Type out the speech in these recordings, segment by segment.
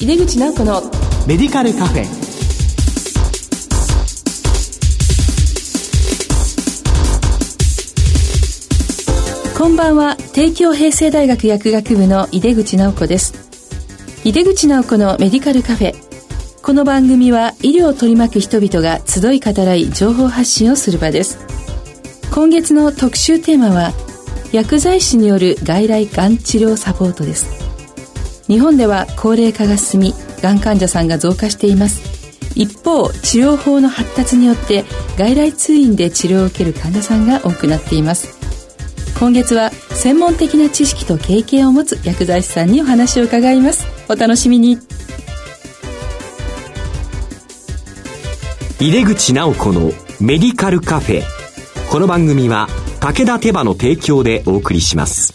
井出口直子のメディカルカフェ。こんばんは。帝京平成大学薬学部の井出口直子です。井出口直子のメディカルカフェ。この番組は医療を取り巻く人々が集い語らい情報発信をする場です。今月の特集テーマは薬剤師による外来がん治療サポートです日本では高齢化が進みがん患者さんが増加しています。一方治療法の発達によって外来通院で治療を受ける患者さんが多くなっています。今月は専門的な知識と経験を持つ薬剤師さんにお話を伺います。お楽しみに。入れ口直子のメディカルカフェ。この番組は武田手羽の提供でお送りします。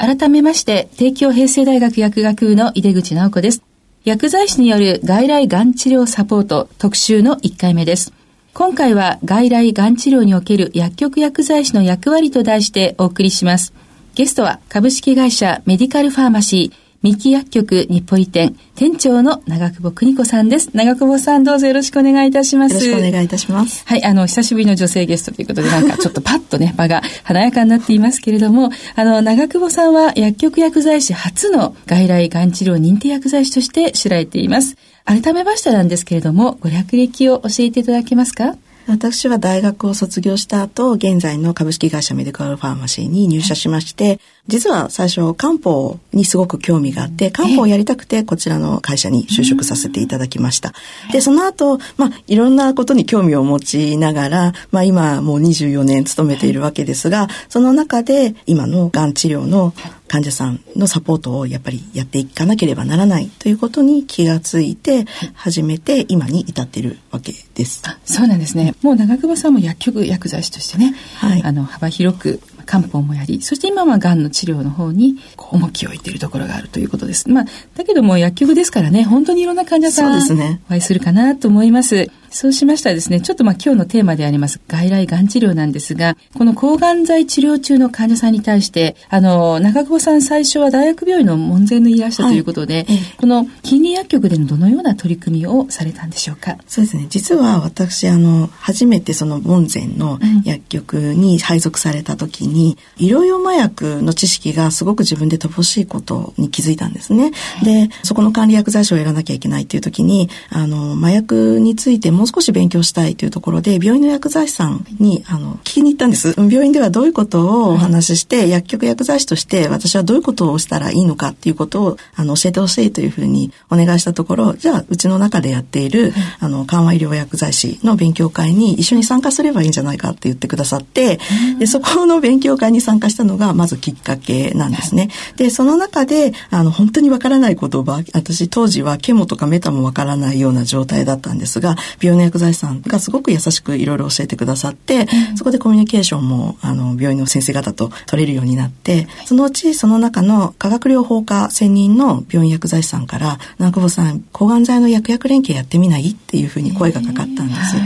改めまして、帝京平成大学薬学部の井出口直子です。薬剤師による外来がん治療サポート特集の1回目です。今回は外来がん治療における薬局薬剤師の役割と題してお送りします。ゲストは株式会社メディカルファーマシー三木薬局日暮里店店長の長久保邦子さんです。長久保さんどうぞよろしくお願いいたします。よろしくお願いいたします。はい、あの、久しぶりの女性ゲストということで、なんかちょっとパッとね、場が華やかになっていますけれども、あの、長久保さんは薬局薬剤師初の外来がん治療認定薬剤師として知られています。改めましてなんですけれども、ご略歴を教えていただけますか？私は大学を卒業した後、現在の株式会社メディカルファーマシーに入社しまして、実は最初漢方にすごく興味があって、漢方をやりたくてこちらの会社に就職させていただきました。で、その後、まあ、いろんなことに興味を持ちながら、まあ、今もう24年勤めているわけですが、その中で今のがん治療の患者さんのサポートをやっぱりやっていかなければならないということに気がついて始めて今に至っているわけです。そうなんですね。もう長久保さんも薬局薬剤師としてね、はい、あの幅広く漢方もやり、そして今は癌の治療の方に重きを置いているところがあるということです。まあ、だけども薬局ですからね、本当にいろんな患者さん、お会いするかなと思います。そうしましたらですね、ちょっとまあ今日のテーマであります外来がん治療なんですが、この抗がん剤治療中の患者さんに対して、あの、中久保さん最初は大学病院の門前のいらしたということで、はい、この近隣薬局でのどのような取り組みをされたんでしょうか？そうですね、実は私、あの、初めてその門前の薬局に配属された時に、うん、医療用麻薬の知識がすごく自分で乏しいことに気づいたんですね。はい、で、そこの管理薬剤師をやらなきゃいけないっていう時に、あの、麻薬についてもう少し勉強したいというところで、病院の薬剤師さんに、あの、聞きに行ったんです。病院ではどういうことをお話しして、薬局薬剤師として私はどういうことをしたらいいのかっていうことを、あの、教えてほしいというふうにお願いしたところ、じゃあ、うちの中でやっている、あの、緩和医療薬剤師の勉強会に一緒に参加すればいいんじゃないかって言ってくださって、で、そこの勉強会に参加したのが、まずきっかけなんですね。で、その中で、あの、本当にわからない言葉、私当時はケモとかメタもわからないような状態だったんですが、病院の薬剤さんがすごく優しくいろいろ教えてくださって、うん、そこでコミュニケーションもあの病院の先生方と取れるようになってそのうちその中の化学療法科専任の病院薬剤師さんから「南久保さん抗がん剤の薬薬連携やってみない?」っていうふうに声がかかったんです。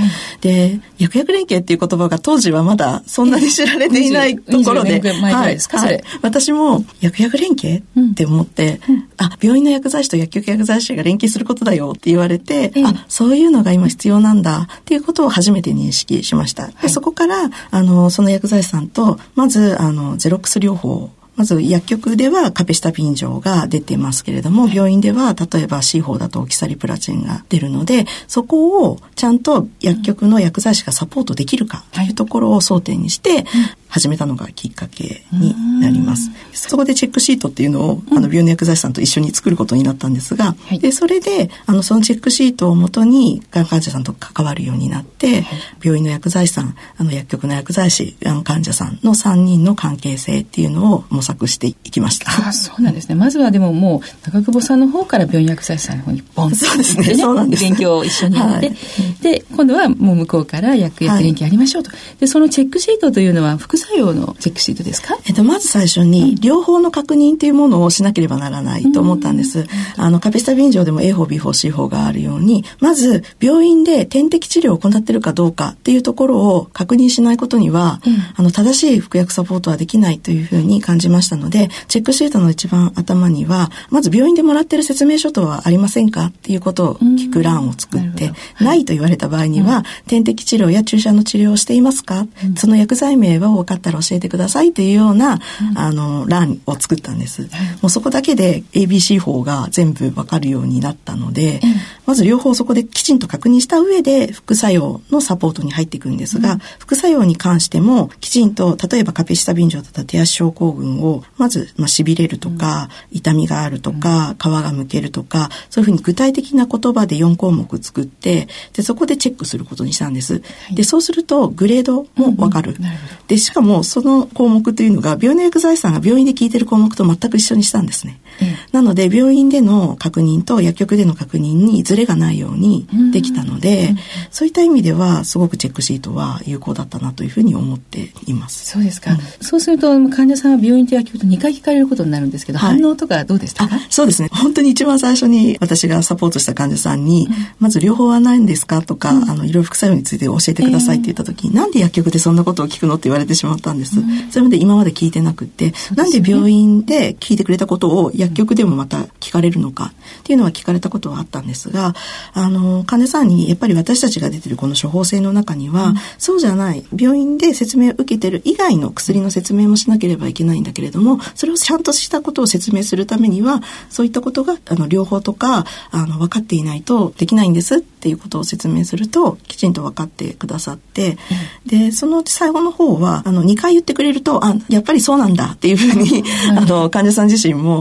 で薬薬連携っていう言葉が当時はまだそんなに知られていないところで、はい、はい、私も薬薬連携って思って、うん、あ病院の薬剤師と薬局薬剤師が連携することだよって言われて、あそういうのが今必要なんだっていうことを初めて認識しました。でそこから、あの、その薬剤師さんと、まず、あの、ゼロックス療法まず薬局ではカペシタピン錠が出てますけれども、病院では例えば C 法だとオキサリプラチンが出るので、そこをちゃんと薬局の薬剤師がサポートできるかというところを争点にして、始めたのがきっかけになります。そこでチェックシートっていうのを、あの、病院の薬剤師さんと一緒に作ることになったんですが、はい、で、それで、あの、そのチェックシートをもとに、がん患者さんと関わるようになって、はい、病院の薬剤師さん、あの、薬局の薬剤師、がん患者さんの3人の関係性っていうのを模索していきました。あそうなんですね。まずはでももう、中久保さんの方から病院薬剤師さんの方にボンと、ね、そうですね。そうなんです。勉強を一緒にやって、はい、で、今度はもう向こうから薬薬連携やりましょうと。で、そのチェックシートというのは副作用のチェックシートですか？えっと、まず最初に、両方の確認っていうものをしなければならないと思ったんです。あの、カペスタ便乗でも A 法、B 法、C 法があるように、まず、病院で点滴治療を行っているかどうかっていうところを確認しないことには、うん、あの、正しい服薬サポートはできないというふうに感じましたので、チェックシートの一番頭には、まず病院でもらってる説明書とはありませんかっていうことを聞く欄を作って、ない。と言われた場合には、点滴治療や注射の治療をしていますか、その薬剤名は分かったら教えてくださいというような、あの、欄を作ったんです。もうそこだけで ABC 法が全部分かるようになったので、まず両方そこできちんと確認した上で副作用のサポートに入っていくんですが、副作用に関してもきちんと例えばカペシタ便乗だったら手足症候群をまず、まあ、痺れるとか、痛みがあるとか、皮がむけるとかそういうふうに具体的な言葉で4項目作ってでそこでチェックすることにしたんです。でそうするとグレードもわかる,、でしかもその項目というのが病院の薬剤師さんが病院で聞いてる項目と全く一緒にしたんですね。なので病院での確認と薬局での確認にズレがないようにできたので、そういった意味ではすごくチェックシートは有効だったなというふうに思っています。そうですか。うん、そうすると患者さんは病院と薬局と2回聞かれることになるんですけど、はい、反応とかどうでしたか？そうですね。本当に一番最初に私がサポートした患者さんに、うん、まず両方はないんですかとか、うん、あの、いろいろ副作用について教えてくださいって言った時に、えー、なんで薬局でそんなことを聞くのって言われてしまったんです。それまで今まで聞いてなくて、ね、なんで病院で聞いてくれたことを薬局でもまた聞かれるのかっていうのは聞かれたことはあったんですが、あの、患者さんにやっぱり私たちが出てるこの処方箋の中には、うん、そうじゃない、病院で説明を受けてる以外の薬の説明もしなければいけないんだけれども、それをちゃんとしたことを説明するためには、そういったことが、あの、両方とか、あの、分かっていないとできないんですっていうことを説明すると、きちんと分かってくださって、うん、で、その最後の方は、あの、2回言ってくれると、あ、やっぱりそうなんだっていうふうに、あの、患者さん自身も、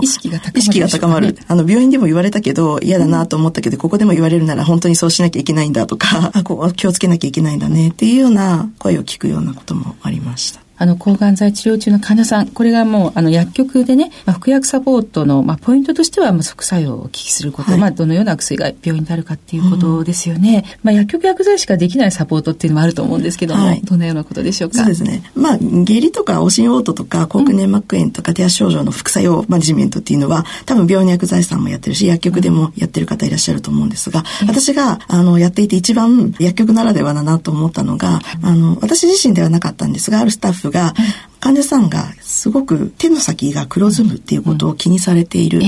意識が高まる。あの、病院でも言われたけど、嫌だなと思ったけど、ここでも言われるなら本当にそうしなきゃいけないんだとか、あ、こう気をつけなきゃいけないんだねっていうような声を聞くようなこともありました。あの、抗がん剤治療中の患者さん、これがもう、あの、薬局でね、まあ、服薬サポートの、まあ、ポイントとしては、まあ、副作用をお聞きすること、はい、まあ、どのような薬が病院であるかっていうことですよね。うん、まあ、薬局薬剤しかできないサポートっていうのもあると思うんですけども、はい、どのようなことでしょうか？そうですね。まあ、下痢とか、おしん嘔吐とか、口腔粘膜炎とか、手足症状の副作用マネジメントっていうのは、多分病院の薬剤師さんもやってるし、薬局でもやってる方いらっしゃると思うんですが、うん、私が、あの、やっていて一番薬局ならではだなと思ったのが、あの、私自身ではなかったんですが、あるスタッフが、患者さんがすごく手の先が黒ずむっていうことを気にされている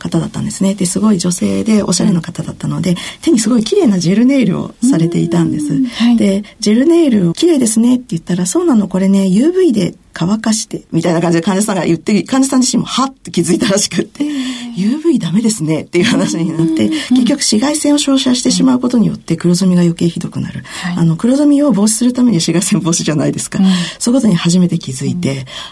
方だったんですね。で、すごい女性でおしゃれな方だったので、手にすごい綺麗なジェルネイルをされていたんです。で、ジェルネイル綺麗ですねって言ったら、そうなのこれね、UV で乾かして、みたいな感じで患者さんが言って、患者さん自身もはって気づいたらしくって、UV ダメですねっていう話になって、結局紫外線を照射してしまうことによって黒ずみが余計ひどくなる。あの、黒ずみを防止するために紫外線防止じゃないですか。そういうことに初めて気づいて、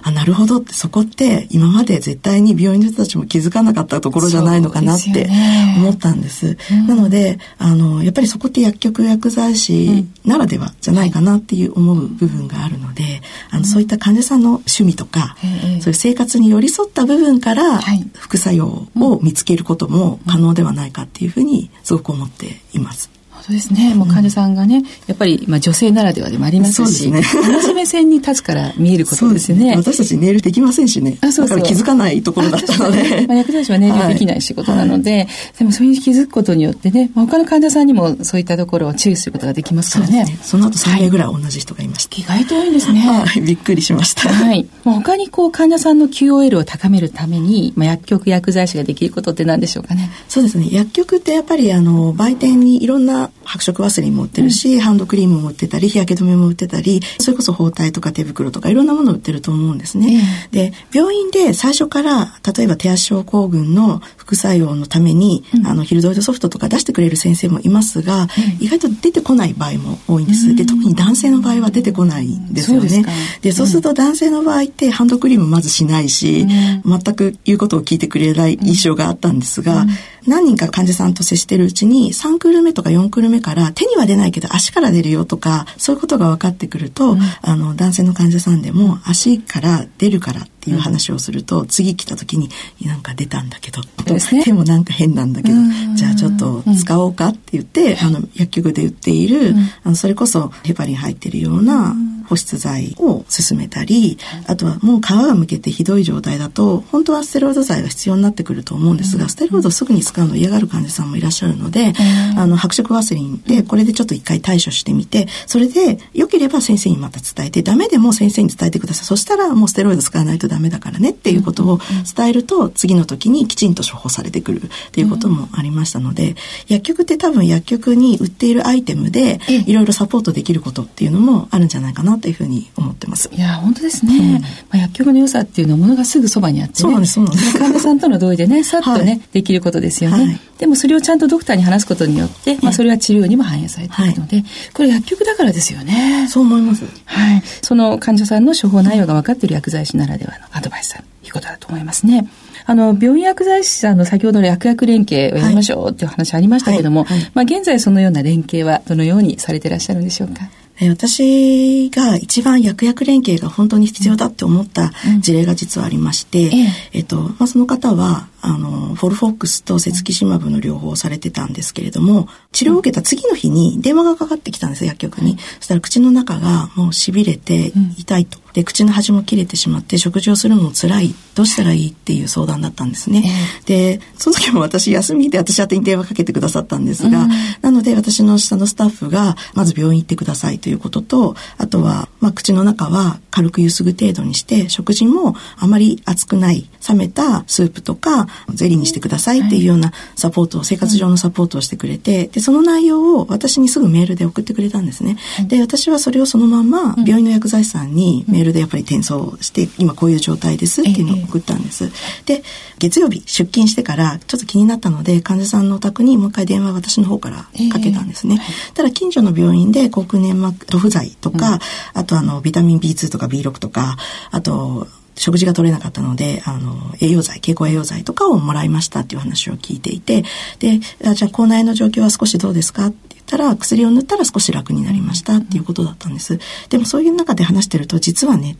あ、なるほどって、そこって今まで絶対に病院の人たちも気づかなかったところじゃないのかなって思ったんです。なので、あの、やっぱりそこって薬局薬剤師ならではじゃないかなっていう思う部分があるので、あの、そういった患者さんの趣味とか、そういう生活に寄り添った部分から副作用を見つけることも可能ではないかっていうふうにすごく思っています。そうですね。もう患者さんがね、やっぱり、まあ、女性ならではでもありますし、ね、同じ目線に立つから見えることですね。ね私たちネイルできませんしね。あそうそう気づかないところだったので。まあ、薬剤師はネイルできない仕事なので、はい、でもそういう気づくことによってね、他の患者さんにもそういったところを注意することができますからね。そねその後3名ぐらい同じ人がいました。意外と多いんですね。はい、びっくりしました。はい。もう他にこう患者さんの QOL を高めるために、まあ、薬局薬剤師ができることって何でしょうかね。そうですね。薬局ってやっぱりあの、売店にいろんな白色ワスリンも売ってるし、うん、ハンドクリームも売ってたり、日焼け止めも売ってたり、それこそ包帯とか手袋とかいろんなもの売ってると思うんですね。えー、で、病院で最初から、例えば手足症候群の副作用のために、うん、あの、ヒルドイドソフトとか出してくれる先生もいますが、うん、意外と出てこない場合も多いんです。で、特に男性の場合は出てこないんですよね。でそうすると男性の場合ってハンドクリームまずしないし、全く言うことを聞いてくれない印象があったんですが、何人か患者さんと接してるうちに3クール目とか4クール目から手には出ないけど足から出るよとかそういうことが分かってくると、うん、あの男性の患者さんでも足から出るからっていう話をすると、うん、次来た時になんか出たんだけど、ね、手もなんか変なんだけど、じゃあちょっと使おうかって言って、あの薬局で売っている、あのそれこそヘパリン入ってるような、保湿剤を勧めたり、あとはもう皮がむけてひどい状態だと、本当はステロイド剤が必要になってくると思うんですが、ステロイドをすぐに使うのを嫌がる患者さんもいらっしゃるので、あの、白色ワセリンで、これでちょっと一回対処してみて、それで良ければ先生にまた伝えて、ダメでも先生に伝えてください。そしたらもうステロイド使わないとダメだからねっていうことを伝えると、次の時にきちんと処方されてくるっていうこともありましたので、薬局って多分薬局に売っているアイテムで、いろいろサポートできることっていうのもあるんじゃないかなというふうに思ってます。いや本当ですね。うん、まあ、薬局の良さっていうのはものがすぐそばにあって、ね、そうなんです。そうなんです。患者さんとの同意でね、さっとね、はい、できることですよね、はい。でもそれをちゃんとドクターに話すことによって、まあそれは治療にも反映されているので、はい、これ薬局だからですよね。そう思います。はい。その患者さんの処方内容が分かっている薬剤師ならではのアドバイスということだと思いますね。あの、病院薬剤師さんの先ほどの薬薬連携をやりましょうっていう話ありましたけれども、はいはい、まあ現在そのような連携はどのようにされていらっしゃるんでしょうか？私が一番薬薬連携が本当に必要だって思った事例が実はありまして、うん、えっと、まあ、その方は、あの、フォルフォックスとセツキシマブの両方をされてたんですけれども、治療を受けた次の日に電話がかかってきたんです、薬局に。そしたら口の中がもう痺れて痛いと。で、口の端も切れてしまって、食事をするのも辛い。どうしたらいいっていう相談だったんですね。で、その時も私休みで私宛に電話かけてくださったんですが、うん、なので私の下のスタッフが、まず病院行ってくださいということと、あとは、まあ、口の中は軽くゆすぐ程度にして、食事もあまり熱くない、冷めたスープとか、ゼリーにしてくださいっていうようなサポートを、生活上のサポートをしてくれて、で、その内容を私にすぐメールで送ってくれたんですね。で、私はそれをそのまま病院の薬剤師さんにメールでやっぱり転送して、今こういう状態ですっていうのを送ったんです。で、月曜日出勤してからちょっと気になったので、患者さんのお宅にもう一回電話私の方からかけたんですね。ただ近所の病院で口腔粘膜塗布剤とか、あとあの、ビタミン B2 とか B6 とか、あと、食事が取れなかったので、あの、栄養剤、経口栄養剤とかをもらいましたっていう話を聞いていて、で、あじゃあ、口内の状況は少しどうですかって言ったら、薬を塗ったら少し楽になりましたっていうことだったんです。でもそういう中で話してると、実はね、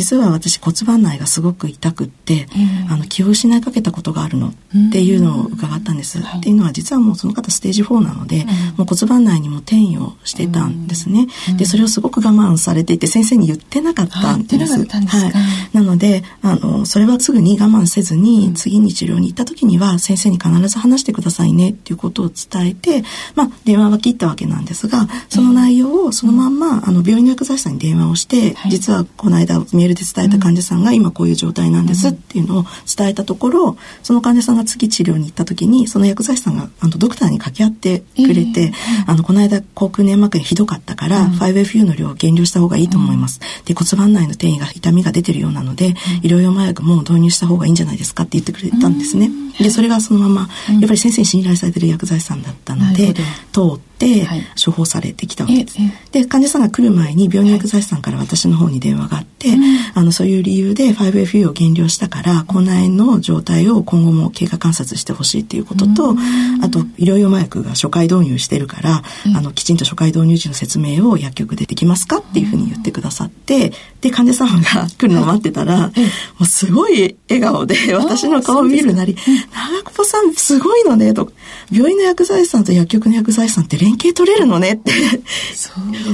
実は私骨盤内がすごく痛くって、あの気を失いかけたことがあるのっていうのを伺ったんです。っていうのは実はもうその方ステージ4なので、もう骨盤内にも転移をしてたんですね。でそれをすごく我慢されていて先生に言ってなかったんです。はい。なのであのそれはすぐに我慢せずに、次に治療に行った時には先生に必ず話してくださいねっていうことを伝えて、まあ電話は切ったわけなんですが、その内容をそのまんまあの病院の薬剤師さんに電話をして、実はこの間メールで伝えた患者さんが今こういう状態なんですっていうのを伝えたところその患者さんが次治療に行った時にその薬剤師さんがあのドクターに掛け合ってくれて、あのこの間口腔粘膜炎ひどかったから、5FU の量を減量した方がいいと思います。で骨盤内の転移が痛みが出てるようなので、医療用麻薬も導入した方がいいんじゃないですかって言ってくれたんですね。でそれがそのままやっぱり先生に信頼されてる薬剤師さんだったので通って処方されてきたわけです。で患者さんが来る前に病院薬剤師さんから私の方に電話があって、あのそういう理由で 5FU を減量したから口内炎の状態を今後も経過観察してほしいっていうことと、あと医療用麻薬が初回導入してるから、あのきちんと初回導入時の説明を薬局でできますかっていうふうに言ってくださってで患者様が来るのを待ってたら、もうすごい笑顔で私の顔を見るなり「長久保さんすごいのね」と「病院の薬剤師さんと薬局の薬剤師さんって連携取れるのね」って。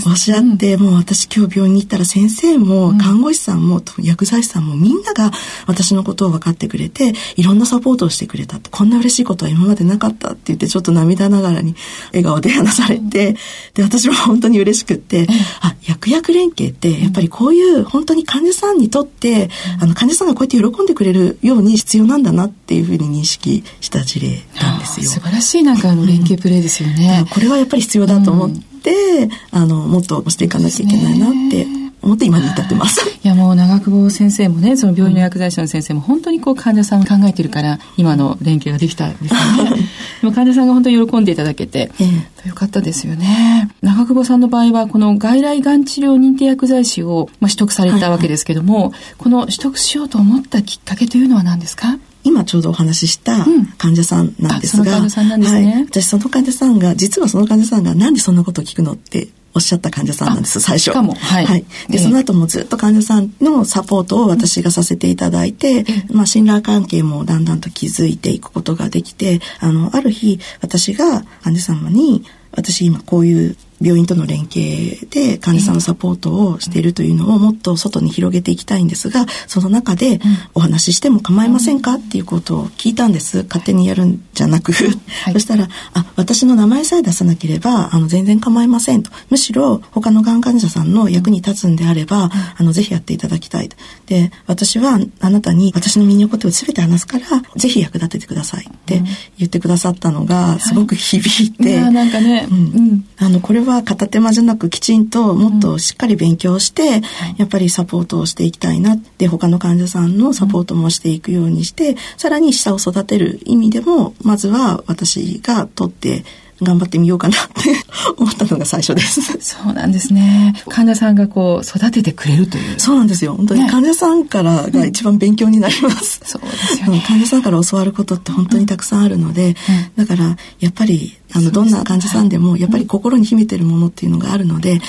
おっしゃって、うん、もう私今日病院に行ったら先生も看護師さんも薬剤師さんもみんなが私のことを分かってくれていろんなサポートをしてくれたってこんな嬉しいことは今までなかったって言ってちょっと涙ながらに笑顔で話されてで私も本当に嬉しくってあ薬薬連携ってやっぱりこういう本当に患者さんにとってあの患者さんがこうやって喜んでくれるように必要なんだなっていうふうに認識した事例なんですよ。素晴らしいなんかあの連携プレーですよね。これはやっぱり必要だと思って、うん、あのもっとしていかなきゃいけないなって思って今に至ってます。いやもう長久保先生もね、その病院の薬剤師の先生も本当にこう患者さんを考えてるから今の連携ができたんですよね。でも患者さんが本当に喜んでいただけて、ええ、よかったですよね。長久保さんの場合はこの外来がん治療認定薬剤師を、まあ、取得されたわけですけども、はいはい、この取得しようと思ったきっかけというのは何ですか？今ちょうどお話しした患者さんなんですが、うん、その患者さんなんですね、はい、私その患者さんが実はその患者さんがなんでそんなことを聞くのっておっしゃった患者さんなんです、最初。しかも、はい。はい。で、その後もずっと患者さんのサポートを私がさせていただいて、まあ、信頼関係もだんだんと築いていくことができて、あの、ある日、私が患者様に、私今こういう病院との連携で患者さんのサポートをしているというのをもっと外に広げていきたいんですがその中でお話ししても構いませんかっていうことを聞いたんです。勝手にやるんじゃなく、はい、そしたらあ私の名前さえ出さなければあの全然構いませんと。むしろ他のがん患者さんの役に立つんであれば、あのぜひやっていただきたいと。で私はあなたに私の身に起こってを全て話すからぜひ役立ててくださいって言ってくださったのがすごく響いて、はい、なんかね、うん、あのこれは片手間じゃなくきちんともっとしっかり勉強して、うん、やっぱりサポートをしていきたいなで他の患者さんのサポートもしていくようにして、うん、さらに下を育てる意味でもまずは私が取って頑張ってみようかなって思ったのが最初です。そうなんですね。患者さんがこう育ててくれるという。そうなんですよ。本当に患者さんからが一番勉強になります。そうですよね。患者さんから教わることって本当にたくさんあるので、うん、だからやっぱりあのどんな患者さんでもやっぱり心に秘めてるものっていうのがあるので、うん、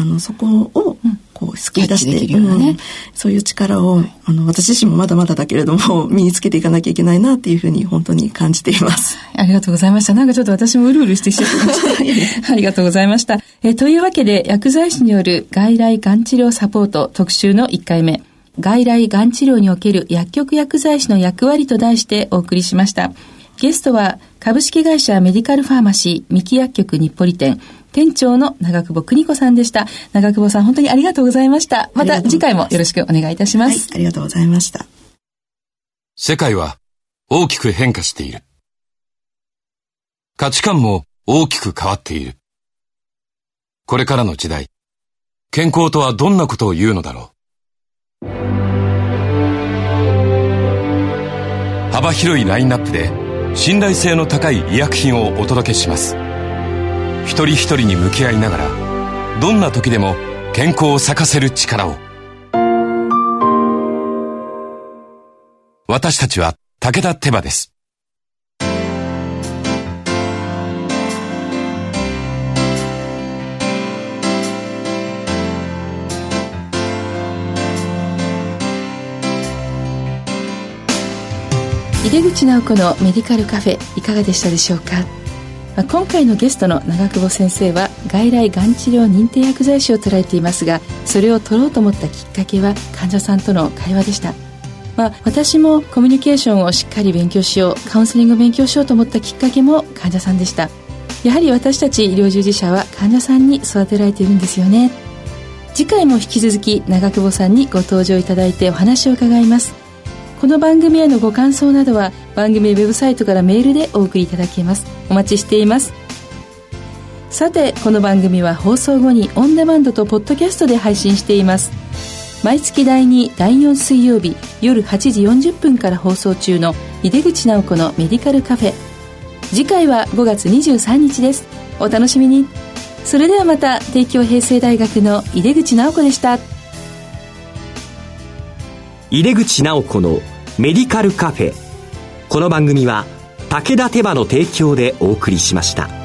あのそこをこう救い出して、ねうん、そういう力を、あの私自身もまだまだだけれども身につけていかなきゃいけないなっていうふうに本当に感じています。ありがとうございました。なんかちょっと私もうるうるしてきちゃ いました。ありがとうございました。えというわけで薬剤師による外来がん治療サポート特集の1回目。外来がん治療における薬局薬剤師の役割と題してお送りしました。ゲストは株式会社メディカルファーマシー三木薬局日暮里店店長の長久保邦子さんでした。長久保さん、本当にありがとうございました。また次回もよろしくお願いいたします。はい、ありがとうございました。世界は大きく変化している。価値観も大きく変わっている。これからの時代、健康とはどんなことを言うのだろう。幅広いラインナップで信頼性の高い医薬品をお届けします。一人一人に向き合いながらどんな時でも健康を咲かせる力を。私たちは武田手羽です。井出口直子のメディカルカフェいかがでしたでしょうか？ま、今回のゲストの長久保先生は外来がん治療認定薬剤師を捉えていますがそれを取ろうと思ったきっかけは患者さんとの会話でした。まあ、私もコミュニケーションをしっかり勉強しようカウンセリングを勉強しようと思ったきっかけも患者さんでした。やはり私たち医療従事者は患者さんに育てられているんですよね。次回も引き続き長久保さんにご登場いただいてお話を伺います。この番組へのご感想などは番組ウェブサイトからメールでお送りいただけます。お待ちしています。さてこの番組は放送後にオンデマンドとポッドキャストで配信しています。毎月第2第4水曜日夜8時40分から放送中の井出口直子のメディカルカフェ。次回は5月23日です。お楽しみに。それではまた帝京平成大学の井出口直子でした。井出口直子のメディカルカフェこの番組は武田手羽の提供でお送りしました。